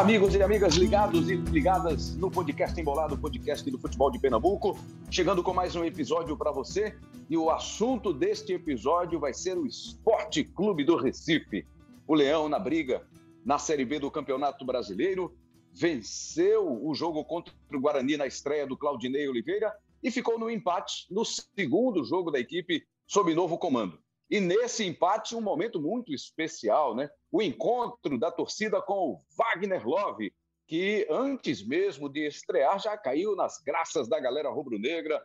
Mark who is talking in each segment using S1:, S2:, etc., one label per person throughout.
S1: Amigos e amigas ligados e ligadas no podcast Embolado, podcast do futebol de Pernambuco. Chegando com mais um episódio para você. E o assunto deste episódio vai ser o Esporte Clube do Recife. O Leão na briga na Série B do Campeonato Brasileiro. Venceu o jogo contra o Guarani na estreia do Claudinei Oliveira e ficou no empate no segundo jogo da equipe sob novo comando. E nesse empate, um momento muito especial, né? O encontro da torcida com o Wagner Love, que antes mesmo de estrear já caiu nas graças da galera rubro-negra,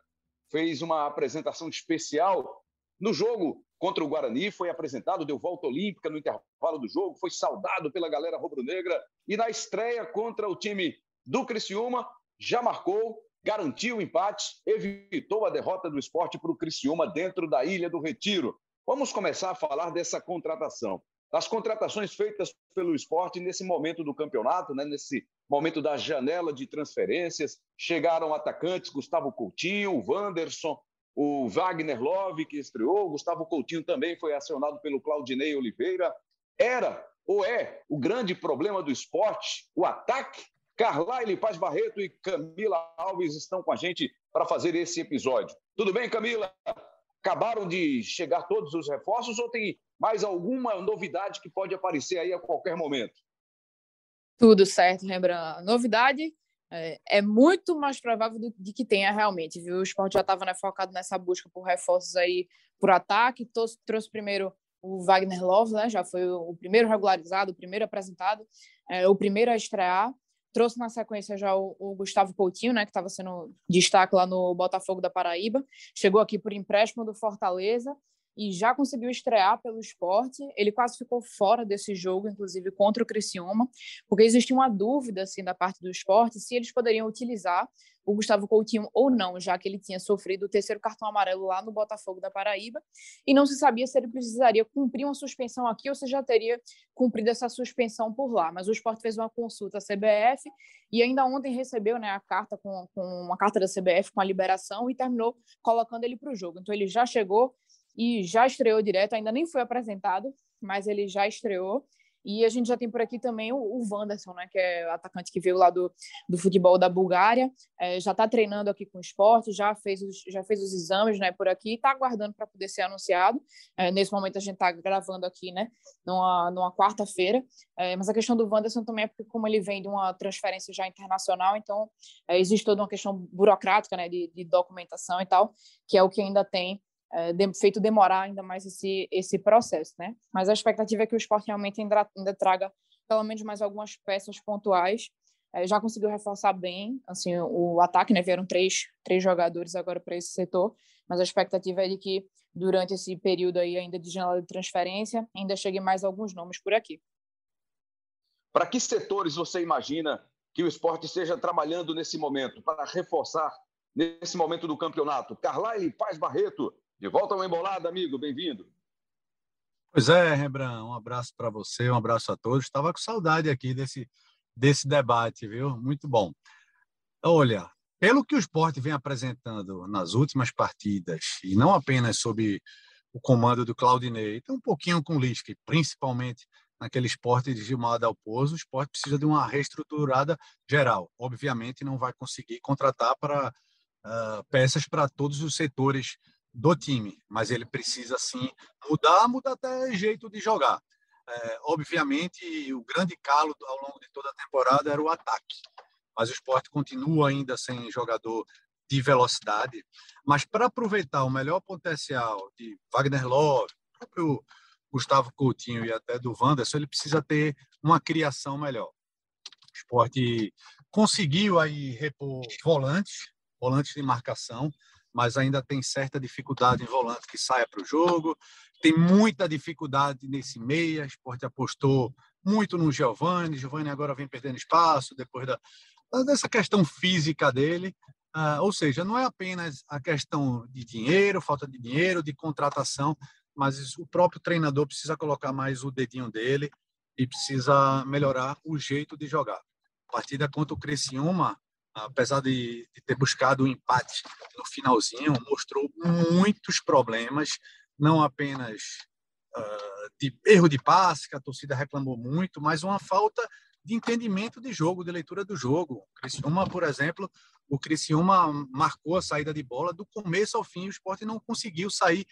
S1: fez uma apresentação especial no jogo contra o Guarani, foi apresentado, deu volta olímpica no intervalo do jogo, foi saudado pela galera rubro-negra e na estreia contra o time do Criciúma já marcou, garantiu o empate, evitou a derrota do esporte para o Criciúma dentro da Ilha do Retiro. Vamos começar a falar dessa contratação. As contratações feitas pelo esporte nesse momento do campeonato, né, nesse momento da janela de transferências, chegaram atacantes Gustavo Coutinho, o Wanderson, o Wagner Love, que estreou, Gustavo Coutinho também foi acionado pelo Claudinei Oliveira. Era ou é o grande problema do esporte, o ataque? Carlyle Paz Barreto e Camila Alves estão com a gente para fazer esse episódio. Tudo bem, Camila? Acabaram de chegar todos os reforços ou tem mais alguma novidade que pode aparecer aí a qualquer momento?
S2: Tudo certo, Rembrandt. Novidade é, é muito mais provável do, de que tenha realmente, viu? O esporte já estava né, focado nessa busca por reforços aí por ataque, trouxe, trouxe primeiro o Wagner Love, né? Já foi o, o primeiro regularizado, o primeiro apresentado, é, o primeiro a estrear trouxe na sequência já o, o Gustavo Coutinho, né, que estava sendo destaque lá no Botafogo da Paraíba, chegou aqui por empréstimo do Fortaleza e já conseguiu estrear pelo esporte. Ele quase ficou fora desse jogo, inclusive contra o Criciúma, porque existia uma dúvida assim da parte do esporte se eles poderiam utilizar o Gustavo Coutinho ou não, já que ele tinha sofrido o terceiro cartão amarelo lá no Botafogo da Paraíba, e não se sabia se ele precisaria cumprir uma suspensão aqui ou se já teria cumprido essa suspensão por lá. Mas o esporte fez uma consulta à CBF e ainda ontem recebeu né, a carta com, com uma carta da CBF com a liberação e terminou colocando ele para o jogo. Então ele já chegou e já estreou direto, ainda nem foi apresentado, mas ele já estreou. E a gente já tem por aqui também o, o Wanderson, né, que é o atacante que veio lá do, do futebol da Bulgária, é, já está treinando aqui com o esporte, já fez os, já fez os exames né, por aqui, está aguardando para poder ser anunciado. É, nesse momento a gente está gravando aqui né, numa, numa quarta-feira, é, mas a questão do Wanderson também é porque, como ele vem de uma transferência já internacional, então é, existe toda uma questão burocrática né, de, de documentação e tal, que é o que ainda tem é, feito demorar ainda mais esse, esse processo, né? Mas a expectativa é que o esporte realmente ainda, ainda traga pelo menos mais algumas peças pontuais. É, já conseguiu reforçar bem, assim, o ataque, né? Vieram três, três jogadores agora para esse setor, mas a expectativa é de que durante esse período aí ainda de janela de transferência ainda cheguem mais alguns nomes por aqui.
S1: Para que setores você imagina que o esporte esteja trabalhando nesse momento para reforçar nesse momento do campeonato? Carlyle Paz Barreto, de volta ao Embolada, amigo, bem-vindo.
S3: Pois é, Rembrandt, um abraço para você, um abraço a todos. Estava com saudade aqui desse, desse debate, viu? Muito bom. Olha, pelo que o esporte vem apresentando nas últimas partidas, e não apenas sob o comando do Claudinei, então um pouquinho com o Lisca, principalmente naquele esporte de Gilmar Dalpozo, o esporte precisa de uma reestruturada geral. Obviamente não vai conseguir contratar para uh, peças para todos os setores do time, mas ele precisa sim mudar, mudar até jeito de jogar. É, obviamente, o grande calo ao longo de toda a temporada era o ataque, mas o esporte continua ainda sem jogador de velocidade. Mas para aproveitar o melhor potencial de Wagner Love, próprio Gustavo Coutinho e até do Wanderson, ele precisa ter uma criação melhor. O esporte conseguiu aí repor volantes, volantes de marcação, mas ainda tem certa dificuldade em volante que saia para o jogo. Tem muita dificuldade nesse meia. Esporte apostou muito no Giovani. Giovani agora vem perdendo espaço depois da, dessa questão física dele. Uh, ou seja, não é apenas a questão de dinheiro, falta de dinheiro, de contratação, mas o próprio treinador precisa colocar mais o dedinho dele e precisa melhorar o jeito de jogar. A partida contra o Criciúma, apesar de, de ter buscado o um empate no finalzinho, mostrou muitos problemas, não apenas uh, de erro de passe, que a torcida reclamou muito, mas uma falta de entendimento de jogo, de leitura do jogo. Criciúma, por exemplo, o Criciúma marcou a saída de bola do começo ao fim, o esporte não conseguiu sair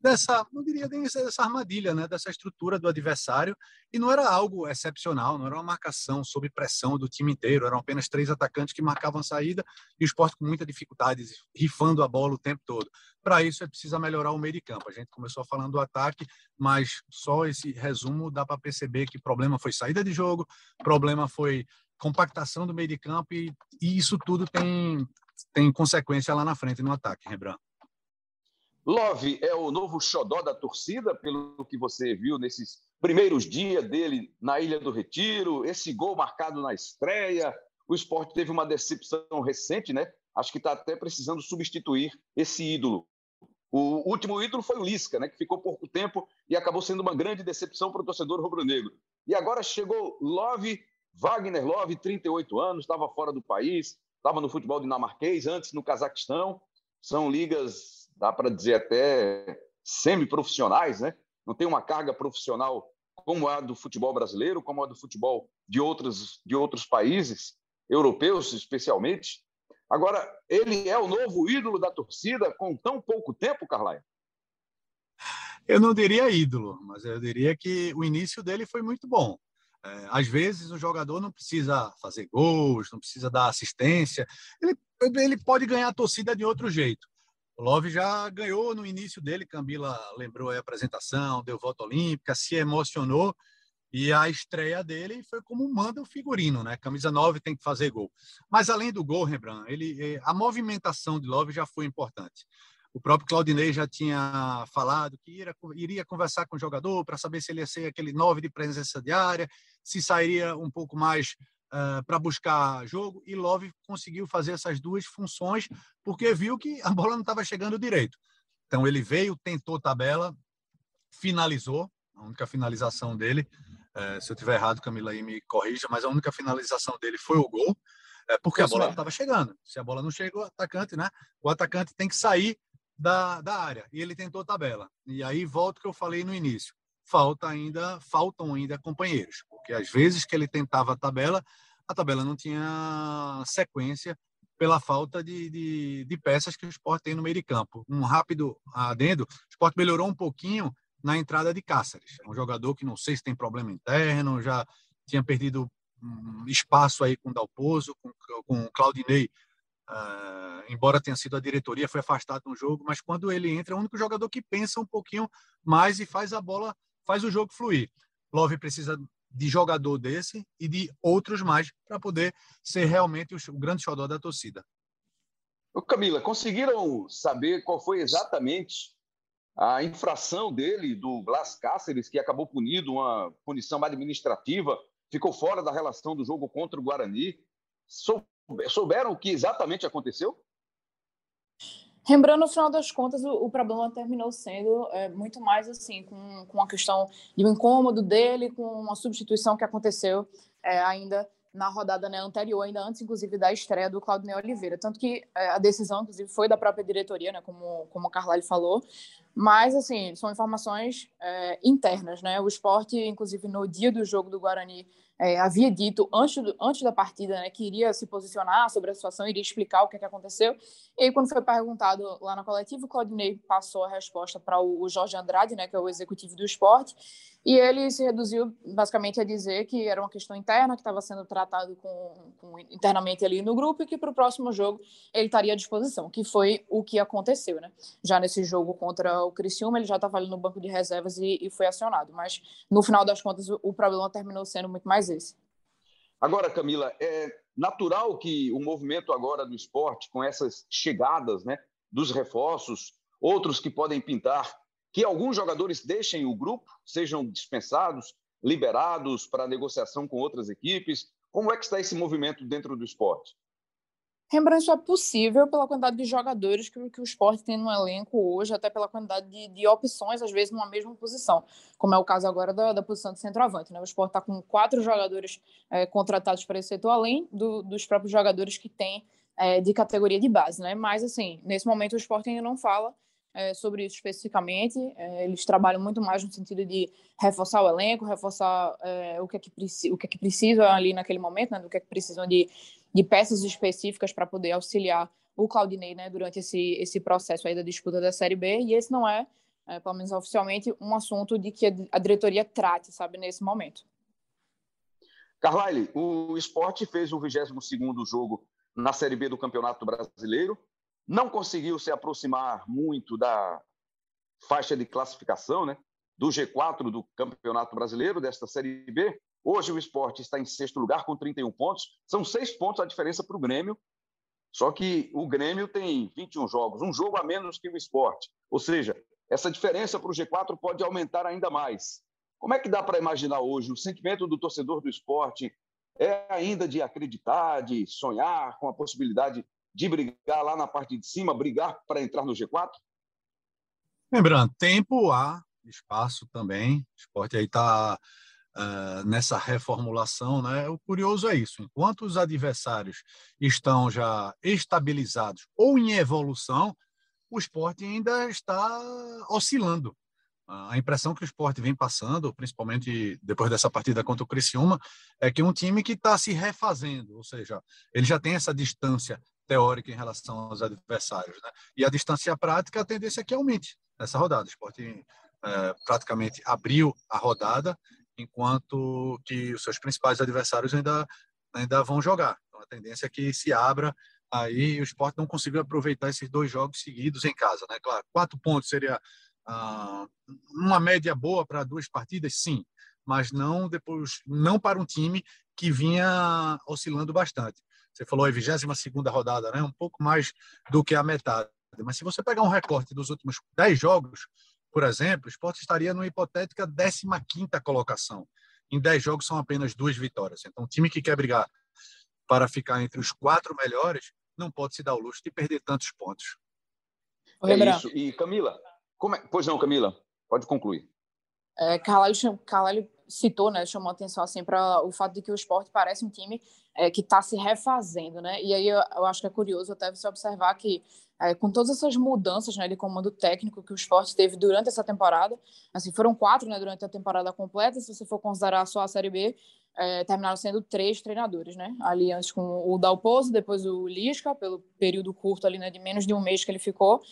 S3: dessa, não diria dessa armadilha, né, dessa estrutura do adversário, e não era algo excepcional, não era uma marcação sob pressão do time inteiro, eram apenas três atacantes que marcavam a saída e o esporte com muita dificuldade, rifando a bola o tempo todo. Para isso é preciso melhorar o meio de campo. A gente começou falando do ataque, mas só esse resumo dá para perceber que o problema foi saída de jogo, problema foi compactação do meio de campo e, e isso tudo tem, tem consequência lá na frente no ataque, Rembrandt.
S1: Love é o novo xodó da torcida, pelo que você viu nesses primeiros dias dele na Ilha do Retiro, esse gol marcado na estreia. O esporte teve uma decepção recente, né? Acho que está até precisando substituir esse ídolo. O último ídolo foi o Lisca, né? Que ficou pouco tempo e acabou sendo uma grande decepção para o torcedor rubro-negro. E agora chegou Love, Wagner Love, 38 anos, estava fora do país, estava no futebol dinamarquês, antes no Cazaquistão. São ligas dá para dizer até semi-profissionais, né? Não tem uma carga profissional como a do futebol brasileiro, como a do futebol de outros, de outros países, europeus especialmente. Agora, ele é o novo ídolo da torcida com tão pouco tempo, Carlaia?
S3: Eu não diria ídolo, mas eu diria que o início dele foi muito bom. É, às vezes o jogador não precisa fazer gols, não precisa dar assistência, ele, ele pode ganhar a torcida de outro jeito. O Love já ganhou no início dele, Camila lembrou a apresentação, deu volta olímpica, se emocionou e a estreia dele foi como manda o figurino, né? Camisa 9 tem que fazer gol. Mas além do gol, Rembrandt, ele, eh, a movimentação de Love já foi importante. O próprio Claudinei já tinha falado que iria, conversar com o jogador para saber se ele ia ser aquele 9 de presença diária, se sairia um pouco mais uh, para buscar jogo e Love conseguiu fazer essas duas funções porque viu que a bola não estava chegando direito. Então ele veio, tentou tabela, finalizou, a única finalização dele, uh, se eu tiver errado, Camila aí me corrija, mas a única finalização dele foi o gol, uh, porque a bola não estava chegando. Se a bola não chegou, o atacante, né? O atacante tem que sair da, da área e ele tentou tabela. E aí volta o que eu falei no início falta ainda, faltam ainda companheiros, porque às vezes que ele tentava a tabela, a tabela não tinha sequência pela falta de, de, de peças que o esporte tem no meio de campo. Um rápido adendo, o esporte melhorou um pouquinho na entrada de Cáceres. É um jogador que não sei se tem problema interno, já tinha perdido espaço aí com Dalpozo, com, com Claudinei, uh, embora tenha sido a diretoria, foi afastado no jogo, mas quando ele entra, é o único jogador que pensa um pouquinho mais e faz a bola faz o jogo fluir. Love precisa de jogador desse e de outros mais para poder ser realmente o, grande xodó da torcida.
S1: Ô Camila, conseguiram saber qual foi exatamente a infração dele, do Blas Cáceres, que acabou punido, uma punição administrativa, ficou fora da relação do jogo contra o Guarani? Souberam o que exatamente aconteceu?
S2: Lembrando, no final das contas, o, o problema terminou sendo é, muito mais assim, com, com a questão de um incômodo dele, com uma substituição que aconteceu é, ainda na rodada né, anterior, ainda antes, inclusive, da estreia do Claudio Oliveira. Tanto que é, a decisão, inclusive, foi da própria diretoria, né, como, como o Carlyle falou, mas, assim, são informações é, internas, né? O esporte, inclusive, no dia do jogo do Guarani, é, havia dito antes, do, antes da partida né, que iria se posicionar sobre a situação, iria explicar o que, é que aconteceu. E aí, quando foi perguntado lá na coletiva, o Claudinei passou a resposta para o, Jorge Andrade, né, que é o executivo do esporte, e ele se reduziu basicamente a dizer que era uma questão interna, que estava sendo tratado com, com, internamente ali no grupo e que para o próximo jogo ele estaria à disposição, que foi o que aconteceu. Né? Já nesse jogo contra o Criciúma, ele já estava ali no banco de reservas e, e, foi acionado, mas no final das contas o, o problema terminou sendo muito mais esse.
S1: Agora, Camila, é natural que o movimento agora do esporte, com essas chegadas né, dos reforços, outros que podem pintar que alguns jogadores deixem o grupo, sejam dispensados, liberados para negociação com outras equipes? Como é que está esse movimento dentro do esporte?
S2: Rembrandt, isso é possível pela quantidade de jogadores que, que, o esporte tem no elenco hoje, até pela quantidade de, de, opções, às vezes, numa mesma posição, como é o caso agora da, da posição de centroavante. Né? O esporte está com quatro jogadores é, contratados para esse setor, além do, dos próprios jogadores que tem é, de categoria de base. Né? Mas, assim, nesse momento o esporte ainda não fala é, sobre isso especificamente. É, eles trabalham muito mais no sentido de reforçar o elenco, reforçar é, o, que é que o que é que precisa ali naquele momento, né, do que é que precisam de, de peças específicas para poder auxiliar o Claudinei né, durante esse, esse processo aí da disputa da Série B. E esse não é, é, pelo menos oficialmente, um assunto de que a diretoria trate, sabe, nesse momento.
S1: Carlyle, o esporte fez o 22º jogo na Série B do Campeonato Brasileiro, não conseguiu se aproximar muito da faixa de classificação, né? Do G4 do Campeonato Brasileiro, desta Série B. Hoje o esporte está em sexto lugar com 31 pontos. São seis pontos a diferença para o Grêmio. Só que o Grêmio tem 21 jogos, um jogo a menos que o esporte. Ou seja, essa diferença para o G4 pode aumentar ainda mais. Como é que dá para imaginar hoje o sentimento do torcedor do esporte é ainda de acreditar, de sonhar com a possibilidade de brigar lá na parte de cima, brigar para entrar no G4?
S3: Lembrando, tempo há, espaço também. O esporte aí está uh, nessa reformulação, né? O curioso é isso: enquanto os adversários estão já estabilizados ou em evolução, o esporte ainda está oscilando. A impressão que o esporte vem passando, principalmente depois dessa partida contra o Criciúma, é que é um time que está se refazendo, ou seja, ele já tem essa distância teórica em relação aos adversários. Né? E a distância prática, a tendência é que aumente nessa rodada. O esporte é, praticamente abriu a rodada, enquanto que os seus principais adversários ainda, ainda vão jogar. Então, a tendência é que se abra aí o esporte não conseguiu aproveitar esses dois jogos seguidos em casa. Né? Claro, quatro pontos seria ah, uma média boa para duas partidas, sim, mas não depois, não para um time que vinha oscilando bastante. Você falou a 22 rodada, né? um pouco mais do que a metade. Mas se você pegar um recorte dos últimos 10 jogos, por exemplo, o esporte estaria numa hipotética 15 colocação. Em 10 jogos são apenas duas vitórias. Então, um time que quer brigar para ficar entre os quatro melhores não pode se dar o luxo de perder tantos pontos.
S1: É isso. E Camila, como é... pois não, Camila, pode concluir.
S2: É, Carlalho, Carlalho citou, né, chamou atenção assim para o fato de que o esporte parece um time é, que está se refazendo, né? E aí eu, eu, acho que é curioso até você observar que é, com todas essas mudanças né, de comando técnico que o esporte teve durante essa temporada, assim foram quatro, né, durante a temporada completa. Se você for considerar só a série B, é, terminaram sendo três treinadores, né? Ali antes com o Dalpozo, depois o Lisca, pelo período curto ali, né, de menos de um mês que ele ficou,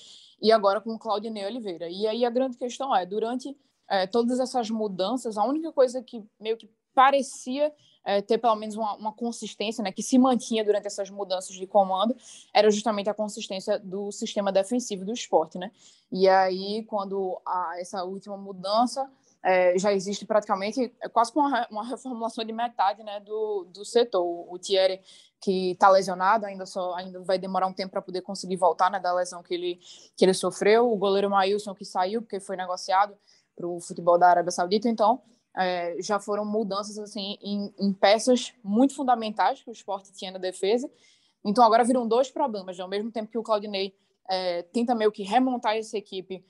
S2: e agora com o Claudinei Oliveira. E aí a grande questão é, durante é, todas essas mudanças, a única coisa que meio que parecia é, ter pelo menos uma, uma, consistência, né, que se mantinha durante essas mudanças de comando, era justamente a consistência do sistema defensivo do esporte, né? E aí, quando a, essa última mudança é, já existe praticamente é quase uma, uma reformulação de metade, né, do, do setor. O, Thierry que está lesionado, ainda só ainda vai demorar um tempo para poder conseguir voltar, né, da lesão que ele que ele sofreu. O goleiro Maílson que saiu porque foi negociado para o futebol da Arábia Saudita, então é, já foram mudanças assim em, em, peças muito fundamentais que o esporte tinha na defesa. Então agora viram dois problemas, né? ao mesmo tempo que o Claudinei é, tenta meio que remontar essa equipe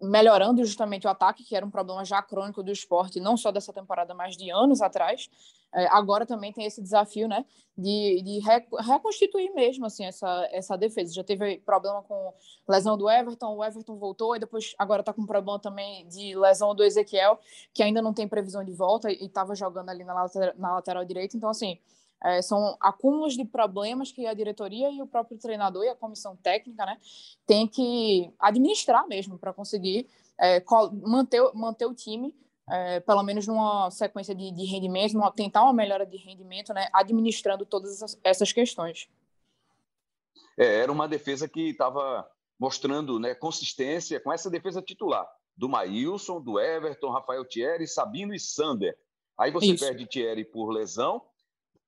S2: melhorando justamente o ataque, que era um problema já crônico do esporte, não só dessa temporada, mas de anos atrás. É, agora também tem esse desafio, né, de, de reconstituir mesmo, assim, essa, essa defesa. Já teve problema com lesão do Everton, o Everton voltou, e depois agora está com problema também de lesão do Ezequiel, que ainda não tem previsão de volta e estava jogando ali na lateral, na lateral direita. Então, assim, é, são acúmulos de problemas que a diretoria e o próprio treinador e a comissão técnica né, tem que administrar mesmo para conseguir é, manter, manter o time, é, pelo menos numa sequência de, de rendimento, numa, tentar uma melhora de rendimento, né, administrando todas essas, essas questões.
S1: É, era uma defesa que estava mostrando né, consistência com essa defesa titular do Maílson, do Everton, Rafael Thierry, Sabino e Sander. Aí você Isso. perde Thierry por lesão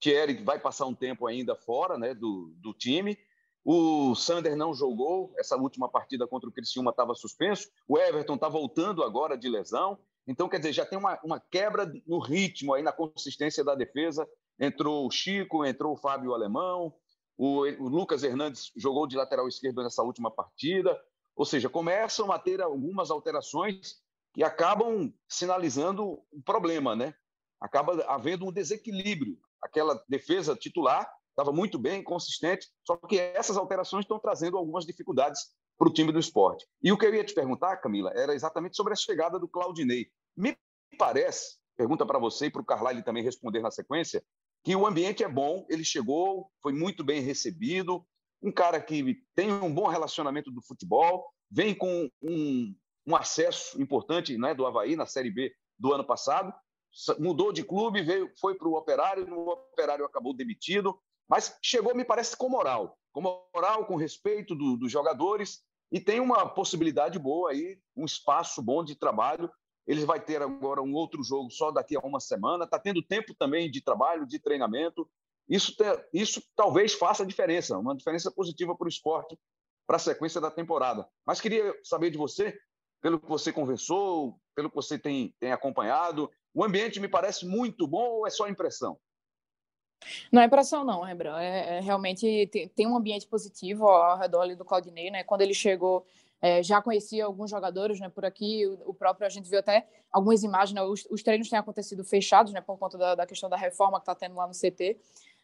S1: Thierry vai passar um tempo ainda fora né, do, do time. O Sander não jogou, essa última partida contra o Criciúma estava suspenso. O Everton está voltando agora de lesão. Então, quer dizer, já tem uma, uma quebra no ritmo aí, na consistência da defesa. Entrou o Chico, entrou o Fábio Alemão, o, o Lucas Hernandes jogou de lateral esquerdo nessa última partida. Ou seja, começam a ter algumas alterações que acabam sinalizando um problema, né? Acaba havendo um desequilíbrio aquela defesa titular estava muito bem, consistente, só que essas alterações estão trazendo algumas dificuldades para o time do esporte. E o que eu ia te perguntar, Camila, era exatamente sobre a chegada do Claudinei. Me parece, pergunta para você e para o Carlyle também responder na sequência, que o ambiente é bom, ele chegou, foi muito bem recebido, um cara que tem um bom relacionamento do futebol, vem com um, um acesso importante né, do Havaí na Série B do ano passado, mudou de clube, veio, foi para o Operário, no Operário acabou demitido, mas chegou, me parece, com moral, com moral, com respeito do, dos jogadores e tem uma possibilidade boa aí, um espaço bom de trabalho. Ele vai ter agora um outro jogo só daqui a uma semana, está tendo tempo também de trabalho, de treinamento. Isso, isso talvez faça diferença, uma diferença positiva para o esporte, para a sequência da temporada. Mas queria saber de você, pelo que você conversou, pelo que você tem, tem acompanhado, o ambiente me parece muito bom ou é só impressão?
S2: Não é impressão, não, Rembrandt. É, é realmente tem, tem, um ambiente positivo ao redor do Claudinei, né? Quando ele chegou, é, já conhecia alguns jogadores, né? Por aqui, o, o, próprio a gente viu até algumas imagens. Né, os, os, treinos têm acontecido fechados, né? Por conta da, da questão da reforma que está tendo lá no CT.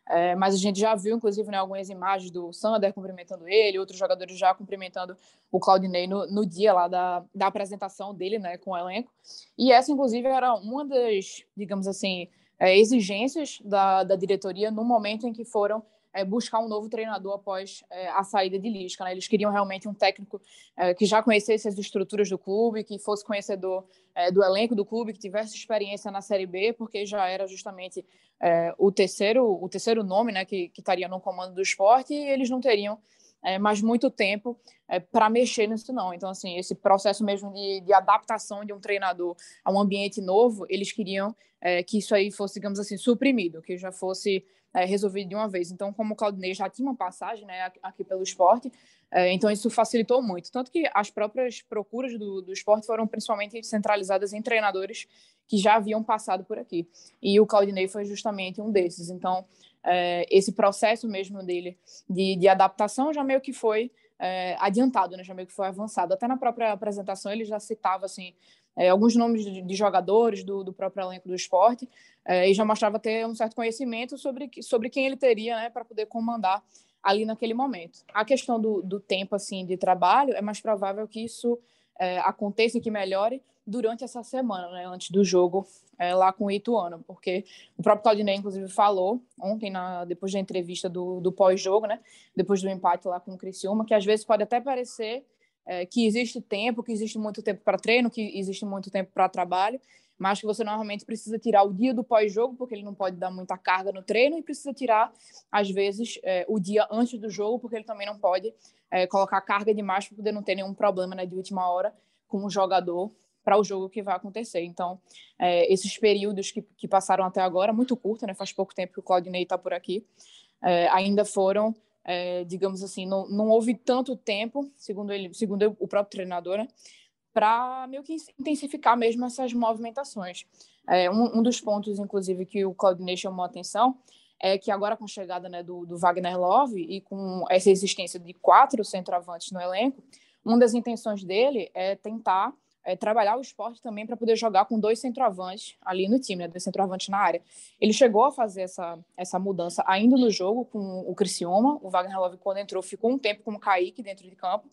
S2: É, mas a gente já viu, inclusive, né, algumas imagens do Sander cumprimentando ele, outros jogadores já cumprimentando o Claudinei no, no dia lá da, da apresentação dele, né, com o elenco. E essa, inclusive, era uma das, digamos assim, é, exigências da, da diretoria no momento em que foram é, buscar um novo treinador após é, a saída de Lisca. Né? Eles queriam realmente um técnico é, que já conhecesse as estruturas do clube, que fosse conhecedor é, do elenco do clube, que tivesse experiência na Série B, porque já era justamente é, o terceiro o terceiro nome né, que, que estaria no comando do esporte e eles não teriam é, mais muito tempo é, para mexer nisso não. Então, assim, esse processo mesmo de, de, adaptação de um treinador a um ambiente novo, eles queriam é, que isso aí fosse, digamos assim, suprimido, que já fosse é, resolvido de uma vez. Então, como o Claudinei já tinha uma passagem né, aqui pelo esporte, é, então isso facilitou muito. Tanto que as próprias procuras do, do esporte foram principalmente centralizadas em treinadores que já haviam passado por aqui. E o Claudinei foi justamente um desses. Então, é, esse processo mesmo dele de, de adaptação já meio que foi é, adiantado, né? já meio que foi avançado. Até na própria apresentação ele já citava assim, é, alguns nomes de, de jogadores do, do, próprio elenco do esporte é, e já mostrava ter um certo conhecimento sobre, sobre quem ele teria né, para poder comandar ali naquele momento. A questão do, do tempo assim de trabalho é mais provável que isso é, aconteça e que melhore durante essa semana, né, antes do jogo é, lá com o Ituano, porque o próprio Claudinei, inclusive, falou ontem, na, depois da entrevista do, do pós-jogo, né, depois do empate lá com o Criciúma, que às vezes pode até parecer é, que existe tempo, que existe muito tempo para treino, que existe muito tempo para trabalho, mas que você normalmente precisa tirar o dia do pós-jogo, porque ele não pode dar muita carga no treino, e precisa tirar, às vezes, é, o dia antes do jogo, porque ele também não pode é, colocar carga demais para poder não ter nenhum problema né, de última hora com o jogador para o jogo que vai acontecer. Então, é, esses períodos que, que, passaram até agora, muito curto, né, faz pouco tempo que o Claudinei está por aqui, é, ainda foram, é, digamos assim, não, não houve tanto tempo, segundo ele, segundo o próprio treinador, né, para meio que intensificar mesmo essas movimentações. É, um, um, dos pontos, inclusive, que o Claudinei chamou a atenção é que agora com a chegada né, do, do, Wagner Love e com essa existência de quatro centroavantes no elenco, uma das intenções dele é tentar é, trabalhar o esporte também para poder jogar com dois centroavantes ali no time, né, dois centroavantes na área. Ele chegou a fazer essa, essa mudança ainda no jogo com o Criciúma, o Wagner Love quando entrou ficou um tempo com o Kaique dentro de campo,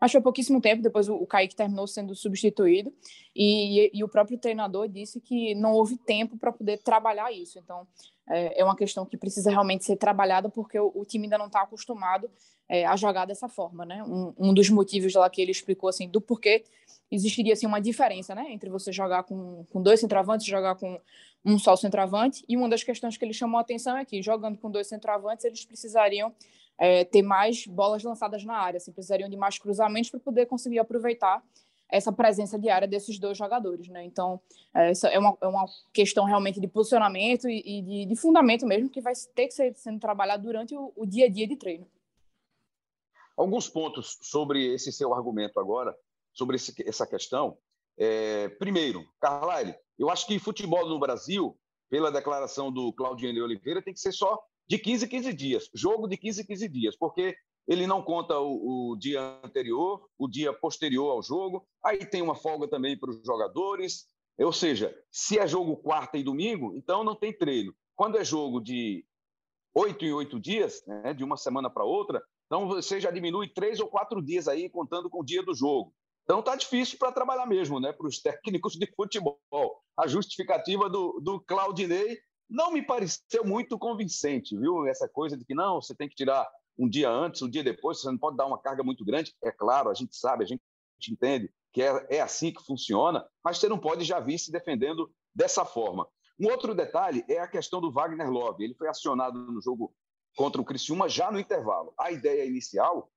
S2: mas foi pouquíssimo tempo, depois o, Kaique terminou sendo substituído e, e, e o próprio treinador disse que não houve tempo para poder trabalhar isso, então é, é, uma questão que precisa realmente ser trabalhada porque o, o time ainda não está acostumado é, a jogar dessa forma, né? Um, um, dos motivos lá que ele explicou assim do porquê existiria assim uma diferença, né, entre você jogar com, com dois centroavantes jogar com um só centroavante. E uma das questões que ele chamou a atenção é que jogando com dois centroavantes eles precisariam é, ter mais bolas lançadas na área, assim, precisariam de mais cruzamentos para poder conseguir aproveitar essa presença diária desses dois jogadores, né? Então, é, essa é uma, é uma questão realmente de posicionamento e, e de, de, fundamento mesmo que vai ter que ser sendo trabalhado durante o, o dia a dia de treino.
S1: Alguns pontos sobre esse seu argumento agora, sobre esse, essa questão. É, primeiro, Carlyle, eu acho que futebol no Brasil, pela declaração do Claudinei Oliveira, tem que ser só de 15 em 15 dias, jogo de 15 em 15 dias, porque ele não conta o, o, dia anterior, o dia posterior ao jogo, aí tem uma folga também para os jogadores, ou seja, se é jogo quarta e domingo, então não tem treino. Quando é jogo de oito em oito dias, né, de uma semana para outra, Então você já diminui três ou quatro dias aí, contando com o dia do jogo. Então tá difícil para trabalhar mesmo, né? Para os técnicos de futebol. A justificativa do, do Claudinei não me pareceu muito convincente, viu? Essa coisa de que não, você tem que tirar um dia antes, um dia depois, você não pode dar uma carga muito grande. É claro, a gente sabe, a gente entende que é, é assim que funciona, mas você não pode já vir se defendendo dessa forma. Um outro detalhe é a questão do Wagner Love. Ele foi acionado no jogo contra o Criciúma já no intervalo. A ideia inicial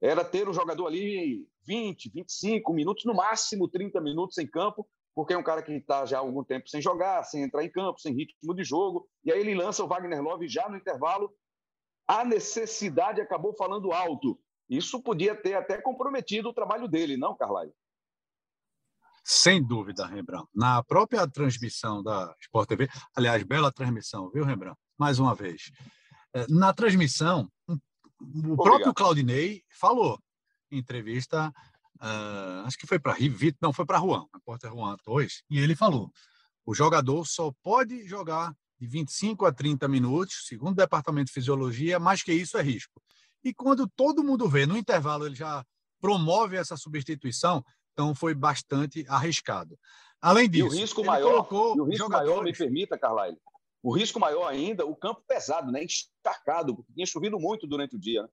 S1: era ter o jogador ali 20, 25 minutos, no máximo 30 minutos em campo, porque é um cara que está já há algum tempo sem jogar, sem entrar em campo, sem ritmo de jogo. E aí ele lança o Wagner Love já no intervalo. A necessidade acabou falando alto. Isso podia ter até comprometido o trabalho dele, não, Carlai?
S3: Sem dúvida, Rembrandt. Na própria transmissão da Sport TV, aliás, bela transmissão, viu, Rembrandt? Mais uma vez. É, na transmissão, o Obrigado. próprio Claudinei falou em entrevista, uh, acho que foi para Vitor, não, foi para Juan, repórter Juan 2, e ele falou: o jogador só pode jogar de 25 a 30 minutos, segundo o departamento de fisiologia, mais que isso é risco. E quando todo mundo vê, no intervalo ele já promove essa substituição, então foi bastante arriscado. Além disso,
S1: e o risco maior, o risco jogadores... maior, me permita, Carlyle, o risco maior ainda, o campo pesado, né? encharcado, porque tinha chovido muito durante o dia. Né?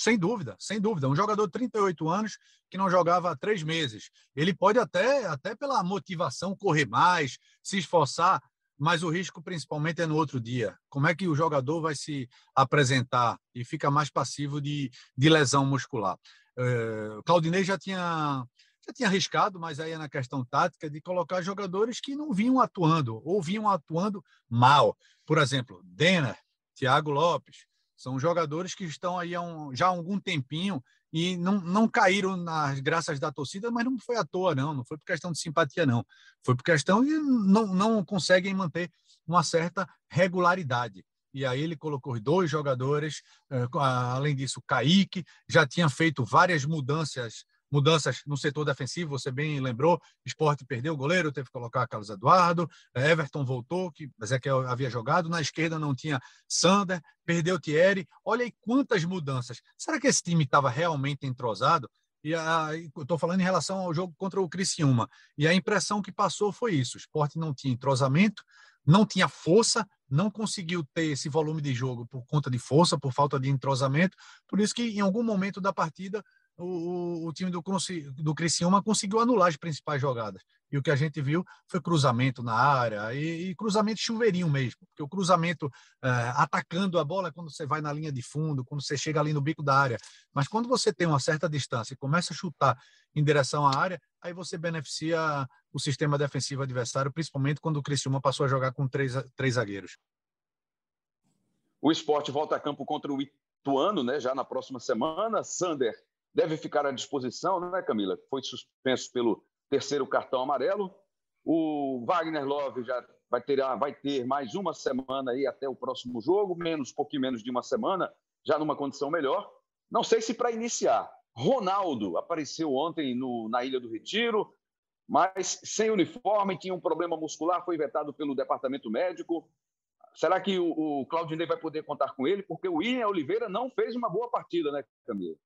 S3: Sem dúvida, sem dúvida. Um jogador de 38 anos que não jogava há três meses. Ele pode até, até pela motivação, correr mais, se esforçar, mas o risco principalmente é no outro dia. Como é que o jogador vai se apresentar e fica mais passivo de, de lesão muscular? Uh, Claudinei já tinha já tinha arriscado, mas aí é na questão tática de colocar jogadores que não vinham atuando ou vinham atuando mal. Por exemplo, Denner, Thiago Lopes, são jogadores que estão aí há um, já há algum tempinho e não, não caíram nas graças da torcida, mas não foi à toa, não. Não foi por questão de simpatia, não. Foi por questão de não, não conseguem manter uma certa regularidade. E aí ele colocou dois jogadores, eh, além disso, Kaique já tinha feito várias mudanças mudanças no setor defensivo, você bem lembrou, esporte perdeu o goleiro, teve que colocar Carlos Eduardo, eh, Everton voltou, que Ezequiel havia jogado, na esquerda não tinha Sander, perdeu Thierry, olha aí quantas mudanças. Será que esse time estava realmente entrosado? E estou falando em relação ao jogo contra o Criciúma. E a impressão que passou foi isso: o esporte não tinha entrosamento, não tinha força, não conseguiu ter esse volume de jogo por conta de força, por falta de entrosamento. Por isso que em algum momento da partida o, o, time do, do Criciúma conseguiu anular as principais jogadas. E o que a gente viu foi cruzamento na área e, e cruzamento chuveirinho mesmo, porque o cruzamento é, atacando a bola é quando você vai na linha de fundo, quando você chega ali no bico da área. Mas quando você tem uma certa distância e começa a chutar em direção à área, aí você beneficia o sistema defensivo adversário, principalmente quando o Criciúma passou a jogar com três, três zagueiros.
S1: O esporte volta a campo contra o Ituano, né, já na próxima semana. Sander deve ficar à disposição, não é, Camila? Foi suspenso pelo terceiro cartão amarelo. O Wagner Love já vai ter, vai ter mais uma semana aí até o próximo jogo, menos, pouquinho menos de uma semana, já numa condição melhor. Não sei se para iniciar. Ronaldo apareceu ontem no, na Ilha do Retiro, mas sem uniforme, tinha um problema muscular, foi vetado pelo departamento médico. Será que o, o Claudinei vai poder contar com ele? Porque o William Oliveira não fez uma boa partida, né, Camila?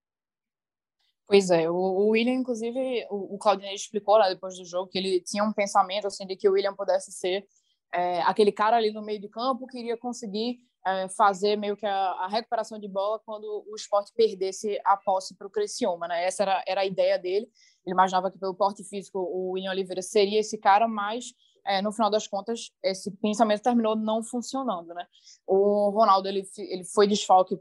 S2: Pois é, o, William, inclusive, o, Claudinei explicou lá depois do jogo que ele tinha um pensamento assim de que o William pudesse ser é, aquele cara ali no meio de campo que iria conseguir é, fazer meio que a, a, recuperação de bola quando o esporte perdesse a posse para o Criciúma, né? Essa era, era a ideia dele. Ele imaginava que pelo porte físico o William Oliveira seria esse cara, mas é, no final das contas esse pensamento terminou não funcionando, né? O Ronaldo ele, ele foi desfalque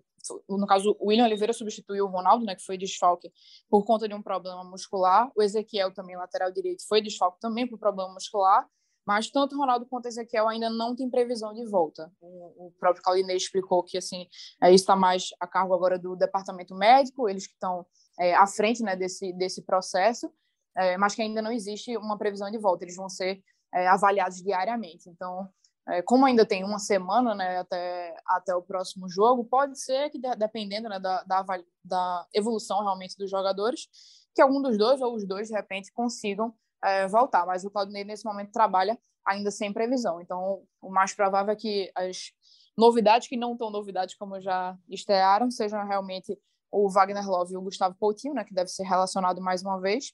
S2: no caso, o William Oliveira substituiu o Ronaldo, né, que foi desfalque por conta de um problema muscular. O Ezequiel, também lateral direito, foi desfalque também por problema muscular. Mas tanto Ronaldo quanto Ezequiel ainda não tem previsão de volta. O, próprio Calinei explicou que assim é, está mais a cargo agora do departamento médico, eles que estão é, à frente né, desse, desse processo, é, mas que ainda não existe uma previsão de volta. Eles vão ser é, avaliados diariamente. Então, é, como ainda tem uma semana né, até, até o próximo jogo, pode ser que, dependendo né, da, da, da, evolução realmente dos jogadores, que algum dos dois ou os dois, de repente, consigam é, voltar. Mas o Claudinei, nesse momento, trabalha ainda sem previsão. Então, o mais provável é que as novidades que não tão novidades como já estrearam sejam realmente o Wagner Love e o Gustavo Coutinho, né, que deve ser relacionado mais uma vez,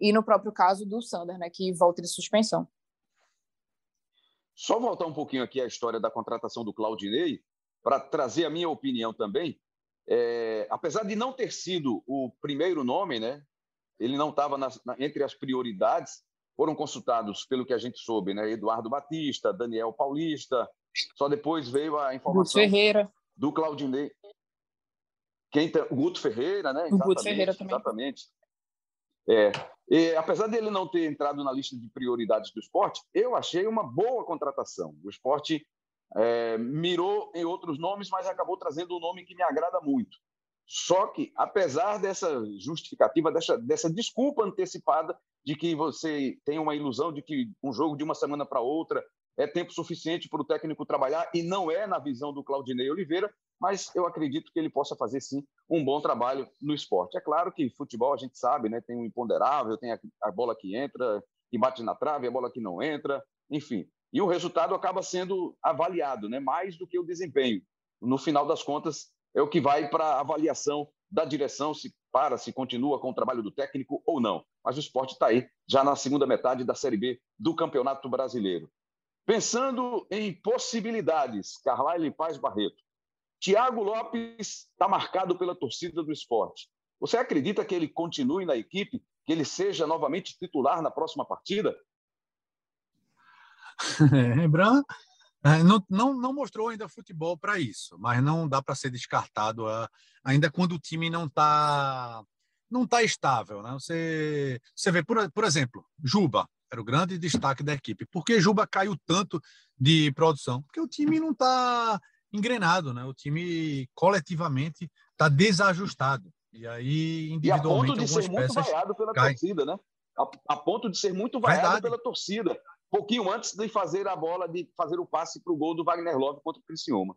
S2: e no próprio caso do Sander, né, que volta de suspensão.
S1: Só voltar um pouquinho aqui à história da contratação do Claudinei, para trazer a minha opinião também. É, apesar de não ter sido o primeiro nome, né, ele não estava entre as prioridades, foram consultados, pelo que a gente soube, né, Eduardo Batista, Daniel Paulista, só depois veio a informação
S2: Guto Ferreira.
S1: do Claudinei. Quem tá, Guto Ferreira, né?
S2: Exatamente, Guto Ferreira também.
S1: Exatamente. É, e, apesar dele não ter entrado na lista de prioridades do esporte, eu achei uma boa contratação. O esporte é, mirou em outros nomes, mas acabou trazendo um nome que me agrada muito. Só que, apesar dessa justificativa, dessa, dessa desculpa antecipada de que você tem uma ilusão de que um jogo de uma semana para outra é tempo suficiente para o técnico trabalhar, e não é na visão do Claudinei Oliveira, mas eu acredito que ele possa fazer sim um bom trabalho no esporte. É claro que futebol a gente sabe, né? Tem o um imponderável, tem a, a, bola que entra, que bate na trave, a bola que não entra, enfim. E o resultado acaba sendo avaliado, né? Mais do que o desempenho. No final das contas, é o que vai para a avaliação da direção se para, se continua com o trabalho do técnico ou não. Mas o esporte está aí, já na segunda metade da Série B do Campeonato Brasileiro. Pensando em possibilidades, Carlyle Paz Barreto, Tiago Lopes está marcado pela torcida do esporte. Você acredita que ele continue na equipe, que ele seja novamente titular na próxima partida?
S3: Rembrandt é, não, não, não mostrou ainda futebol para isso, mas não dá para ser descartado uh, ainda quando o time não está não tá estável. Né? Você, você vê, por, por exemplo, Juba era o grande destaque da equipe. Por que Juba caiu tanto de produção? Porque o time não está engrenado, né? O time coletivamente está desajustado. E aí, individualmente,
S1: e a ponto de ser muito vaiado pela torcida, né? A, a, ponto de ser muito vaiado Verdade. pela torcida. Pouquinho antes de fazer a bola, de fazer o passe para o gol do Wagner Love contra o Criciúma.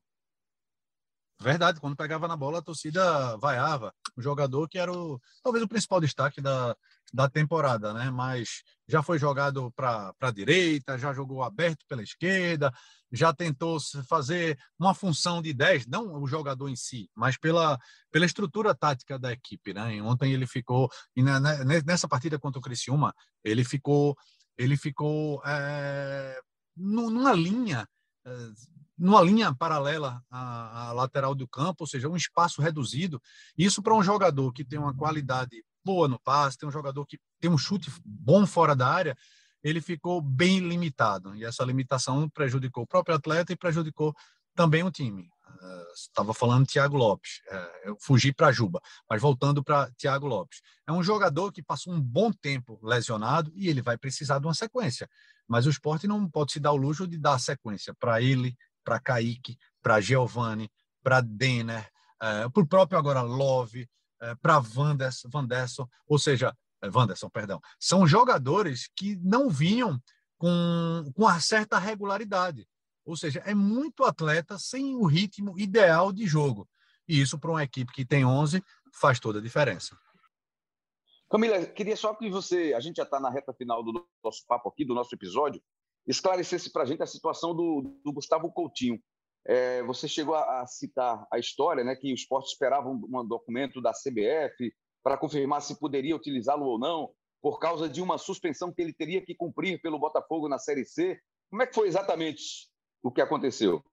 S3: Verdade, quando pegava na bola, a torcida vaiava. O jogador que era o, talvez o principal destaque da, da temporada, né? Mas já foi jogado para a direita, já jogou aberto pela esquerda, já tentou fazer uma função de 10, não o jogador em si, mas pela, pela estrutura tática da equipe, né? E ontem ele ficou, e na, nessa partida contra o Criciúma, ele ficou, ele ficou é, numa linha é, numa linha paralela à, à, lateral do campo, ou seja, um espaço reduzido. Isso para um jogador que tem uma qualidade boa no passe, tem um jogador que tem um chute bom fora da área, ele ficou bem limitado. E essa limitação prejudicou o próprio atleta e prejudicou também o time. Estava uh, falando Thiago Lopes, uh, eu fugi para Juba, mas voltando para Thiago Lopes. É um jogador que passou um bom tempo lesionado e ele vai precisar de uma sequência. Mas o esporte não pode se dar o luxo de dar sequência para ele, para Kaique, para Giovanni, para Denner, é, para o próprio agora Love, é, para Vanderson, Vanderson, ou seja, é, Vanderson, perdão, são jogadores que não vinham com, com uma certa regularidade. Ou seja, é muito atleta sem o ritmo ideal de jogo. E isso, para uma equipe que tem 11, faz toda a diferença.
S1: Camila, queria só que você, a gente já está na reta final do nosso papo aqui, do nosso episódio, esclarecesse para a gente a situação do, do Gustavo Coutinho. É, você chegou a, a, citar a história, né, que o esporte esperava um, um documento da CBF para confirmar se poderia utilizá-lo ou não, por causa de uma suspensão que ele teria que cumprir pelo Botafogo na Série C. Como é que foi exatamente o que aconteceu?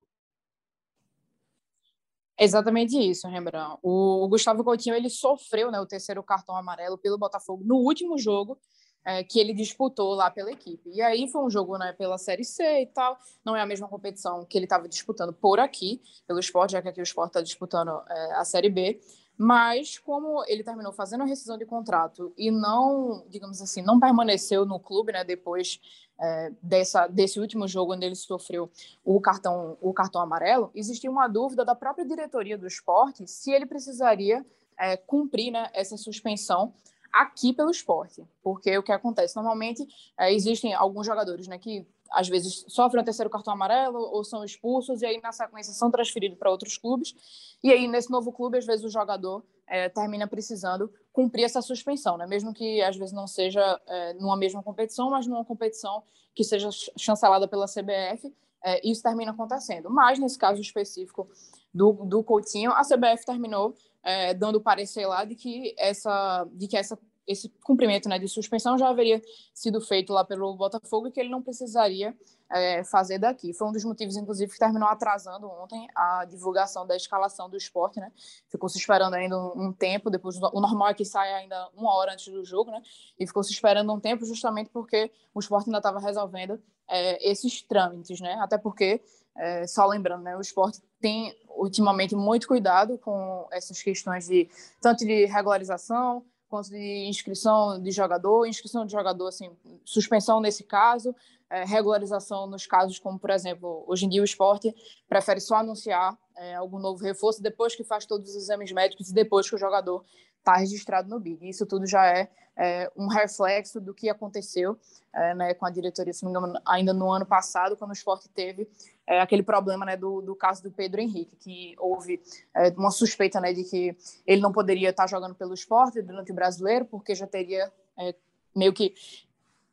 S2: Exatamente isso, Rembrandt. O, Gustavo Coutinho ele sofreu né, o terceiro cartão amarelo pelo Botafogo no último jogo é, que ele disputou lá pela equipe. E aí foi um jogo né, pela Série C e tal, não é a mesma competição que ele estava disputando por aqui, pelo esporte, já que aqui o esporte está disputando é, a Série B. Mas como ele terminou fazendo a rescisão de contrato e não, digamos assim, não permaneceu no clube, né, depois é, dessa, desse último jogo onde ele sofreu o cartão, o cartão amarelo, existia uma dúvida da própria diretoria do esporte se ele precisaria é, cumprir né, essa suspensão aqui pelo esporte. Porque o que acontece? Normalmente é, existem alguns jogadores né, que às vezes sofrem o terceiro cartão amarelo ou são expulsos e aí na sequência são transferidos para outros clubes. E aí nesse novo clube, às vezes o jogador é, termina precisando cumprir essa suspensão, né? mesmo que às vezes não seja é, numa mesma competição, mas numa competição que seja chancelada pela CBF é, isso termina acontecendo. Mas, nesse caso específico do, do Coutinho, a CBF terminou é, dando parecer lá de que essa, de que essa esse cumprimento né, de suspensão já haveria sido feito lá pelo Botafogo e que ele não precisaria é, fazer daqui. Foi um dos motivos, inclusive, que terminou atrasando ontem a divulgação da escalação do esporte, né? Ficou se esperando ainda um, tempo, depois o normal é que saia ainda uma hora antes do jogo, né? E ficou se esperando um tempo justamente porque o esporte ainda estava resolvendo é, esses trâmites, né? Até porque, é, só lembrando, né? O esporte tem ultimamente muito cuidado com essas questões de tanto de regularização quanto de inscrição de jogador, inscrição de jogador, assim, suspensão nesse caso, é, regularização nos casos como, por exemplo, hoje em dia o esporte prefere só anunciar é, algum novo reforço depois que faz todos os exames médicos e depois que o jogador está registrado no BID. Isso tudo já é, é, um reflexo do que aconteceu é, né, com a diretoria, se não me engano, ainda no ano passado, quando o esporte teve é, aquele problema né, do, do caso do Pedro Henrique, que houve é, uma suspeita né, de que ele não poderia estar jogando pelo esporte durante o brasileiro, porque já teria é, meio que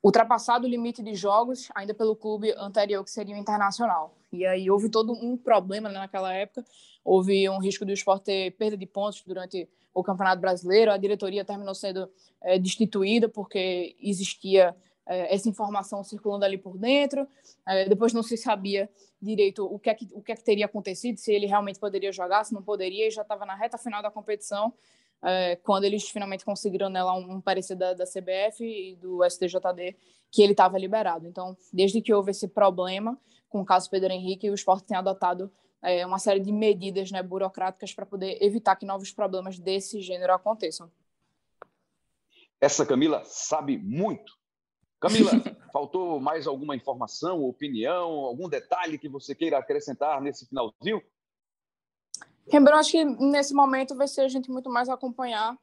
S2: ultrapassado o limite de jogos ainda pelo clube anterior, que seria o Internacional. E aí houve todo um problema né, naquela época, houve um risco do esporte ter perda de pontos durante o Campeonato Brasileiro, a diretoria terminou sendo é, destituída porque existia essa informação circulando ali por dentro. É, depois não se sabia direito o que, é que, o que é que teria acontecido, se ele realmente poderia jogar, se não poderia, e já estava na reta final da competição, é, quando eles finalmente conseguiram lá um, parecer da, da CBF e do STJD que ele estava liberado. Então, desde que houve esse problema com o caso Pedro Henrique, o esporte tem adotado é, uma série de medidas né, burocráticas para poder evitar que novos problemas desse gênero aconteçam.
S1: Essa Camila sabe muito Camila, faltou mais alguma informação, opinião, algum detalhe que você queira acrescentar nesse finalzinho?
S2: Rembrandt, acho que nesse momento vai ser a gente muito mais acompanhar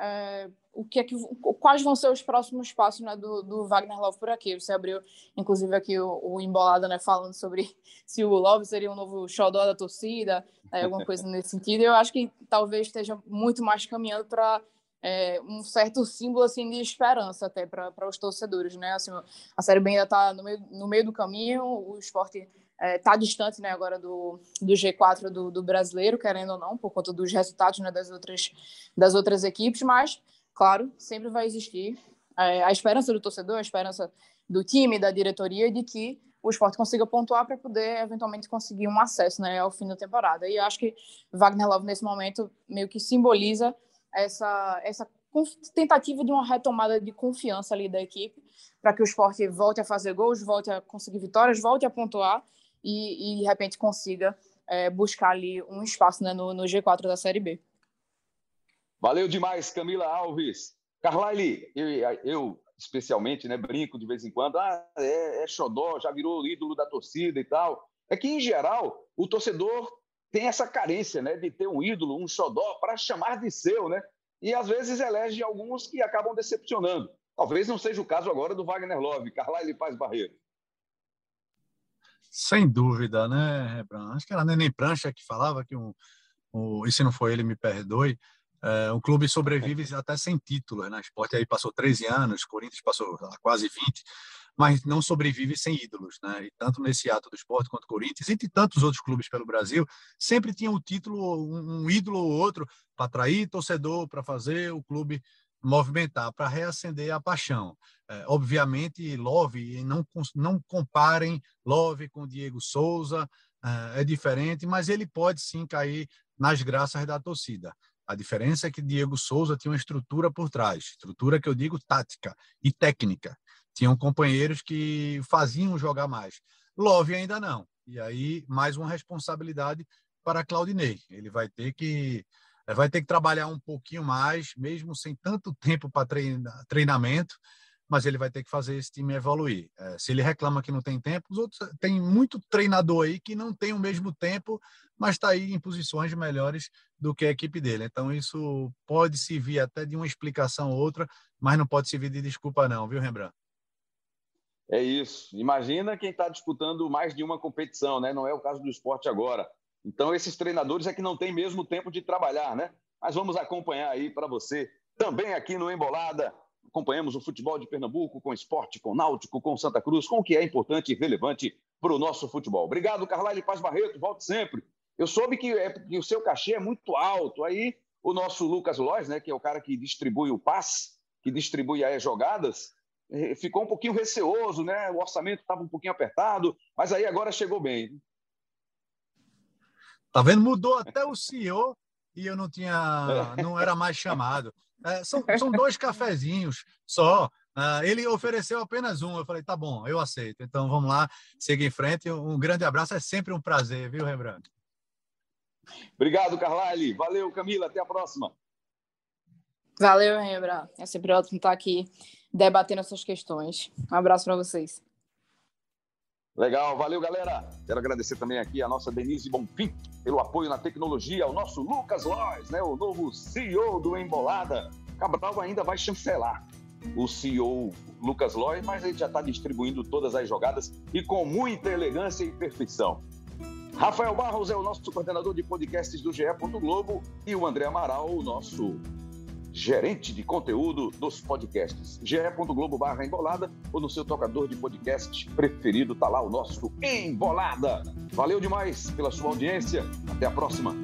S2: é, o que é que, quais vão ser os próximos passos né, do, do, Wagner Love por aqui. Você abriu, inclusive, aqui o, o Embolada né, falando sobre se o Love seria um novo xodó da torcida, né, alguma coisa nesse sentido. Eu acho que talvez esteja muito mais caminhando para é, um certo símbolo assim de esperança até para os torcedores, né? Assim, a Série B ainda está no meio, no meio do caminho, o esporte está é, tá distante né, agora do, do G4 do, do, brasileiro, querendo ou não, por conta dos resultados né, das, outras, das outras equipes, mas, claro, sempre vai existir é, a esperança do torcedor, a esperança do time, da diretoria, de que o esporte consiga pontuar para poder eventualmente conseguir um acesso né, ao fim da temporada. E eu acho que Wagner Love, nesse momento, meio que simboliza essa, essa tentativa de uma retomada de confiança ali da equipe, para que o esporte volte a fazer gols, volte a conseguir vitórias, volte a pontuar e, e de repente consiga é, buscar ali um espaço né, no, no G4 da Série B.
S1: Valeu demais, Camila Alves. Carlyle, eu, eu, especialmente, né, brinco de vez em quando, ah, é, é xodó, já virou ídolo da torcida e tal. É que, em geral, o torcedor tem essa carência né, de ter um ídolo, um xodó, para chamar de seu, né? E às vezes elege alguns que acabam decepcionando. Talvez não seja o caso agora do Wagner Love, Carlyle Paz Barreiro.
S3: Sem dúvida, né, Rebran? Acho que era Neném Prancha que falava que um, um, e se não foi ele, me perdoe, é, o clube sobrevive até sem títulos, né? O esporte aí passou 13 anos, Corinthians passou quase 20, mas não sobrevive sem ídolos, né? E tanto nesse ato do esporte quanto Corinthians, entre tantos outros clubes pelo Brasil, sempre tinha um título, um ídolo ou outro para atrair torcedor, para fazer o clube movimentar, para reacender a paixão. É, obviamente, Love, não, não comparem Love com Diego Souza, é, é diferente, mas ele pode sim cair nas graças da torcida. A diferença é que Diego Souza tinha uma estrutura por trás, estrutura que eu digo tática e técnica tinham companheiros que faziam jogar mais. Love ainda não. E aí, mais uma responsabilidade para Claudinei. Ele vai ter que vai ter que trabalhar um pouquinho mais, mesmo sem tanto tempo para treina, treinamento, mas ele vai ter que fazer esse time evoluir. É, se ele reclama que não tem tempo, os outros tem muito treinador aí que não tem o mesmo tempo, mas está aí em posições melhores do que a equipe dele. Então isso pode servir até de uma explicação ou outra, mas não pode servir de desculpa não, viu, Rembrandt?
S1: É isso. Imagina quem está disputando mais de uma competição, né? Não é o caso do esporte agora. Então, esses treinadores é que não têm mesmo tempo de trabalhar, né? Mas vamos acompanhar aí para você também aqui no Embolada. acompanhamos o futebol de Pernambuco com esporte, com náutico, com Santa Cruz, com o que é importante e relevante para o nosso futebol. Obrigado, Carlyle Paz Barreto, volte sempre. Eu soube que, é, que o seu cachê é muito alto, aí o nosso Lucas Lois, né, que é o cara que distribui o passe, que distribui as jogadas, eh, ficou um pouquinho receoso, né? O orçamento estava um pouquinho apertado, mas aí agora chegou bem.
S3: Tá vendo? Mudou até o CEO e eu não tinha, não era mais chamado. É, são, são dois cafezinhos só. Uh, ele ofereceu apenas um. Eu falei, tá bom, eu aceito. Então vamos lá, siga em frente. Um grande abraço, é sempre um prazer, viu, Rembrandt?
S1: Obrigado, Carlyle. Valeu, Camila. Até a próxima.
S2: Valeu, Rembrandt. É sempre ótimo estar aqui debatendo essas questões. Um abraço para vocês.
S1: Legal, valeu galera. Quero agradecer também aqui a nossa Denise Bonfim pelo apoio na tecnologia, ao nosso Lucas Lois, né, o novo CEO do Embolada. Cabral ainda vai chancelar o CEO Lucas Lois, mas ele já está distribuindo todas as jogadas e com muita elegância e perfeição. Rafael Barros é o nosso coordenador de podcasts do GE. Globo e o André Amaral, o nosso gerente de conteúdo dos podcasts. ge.globo barra embolada ou no seu tocador de podcast preferido, tá lá o nosso Embolada. Valeu demais pela sua audiência. Até a próxima.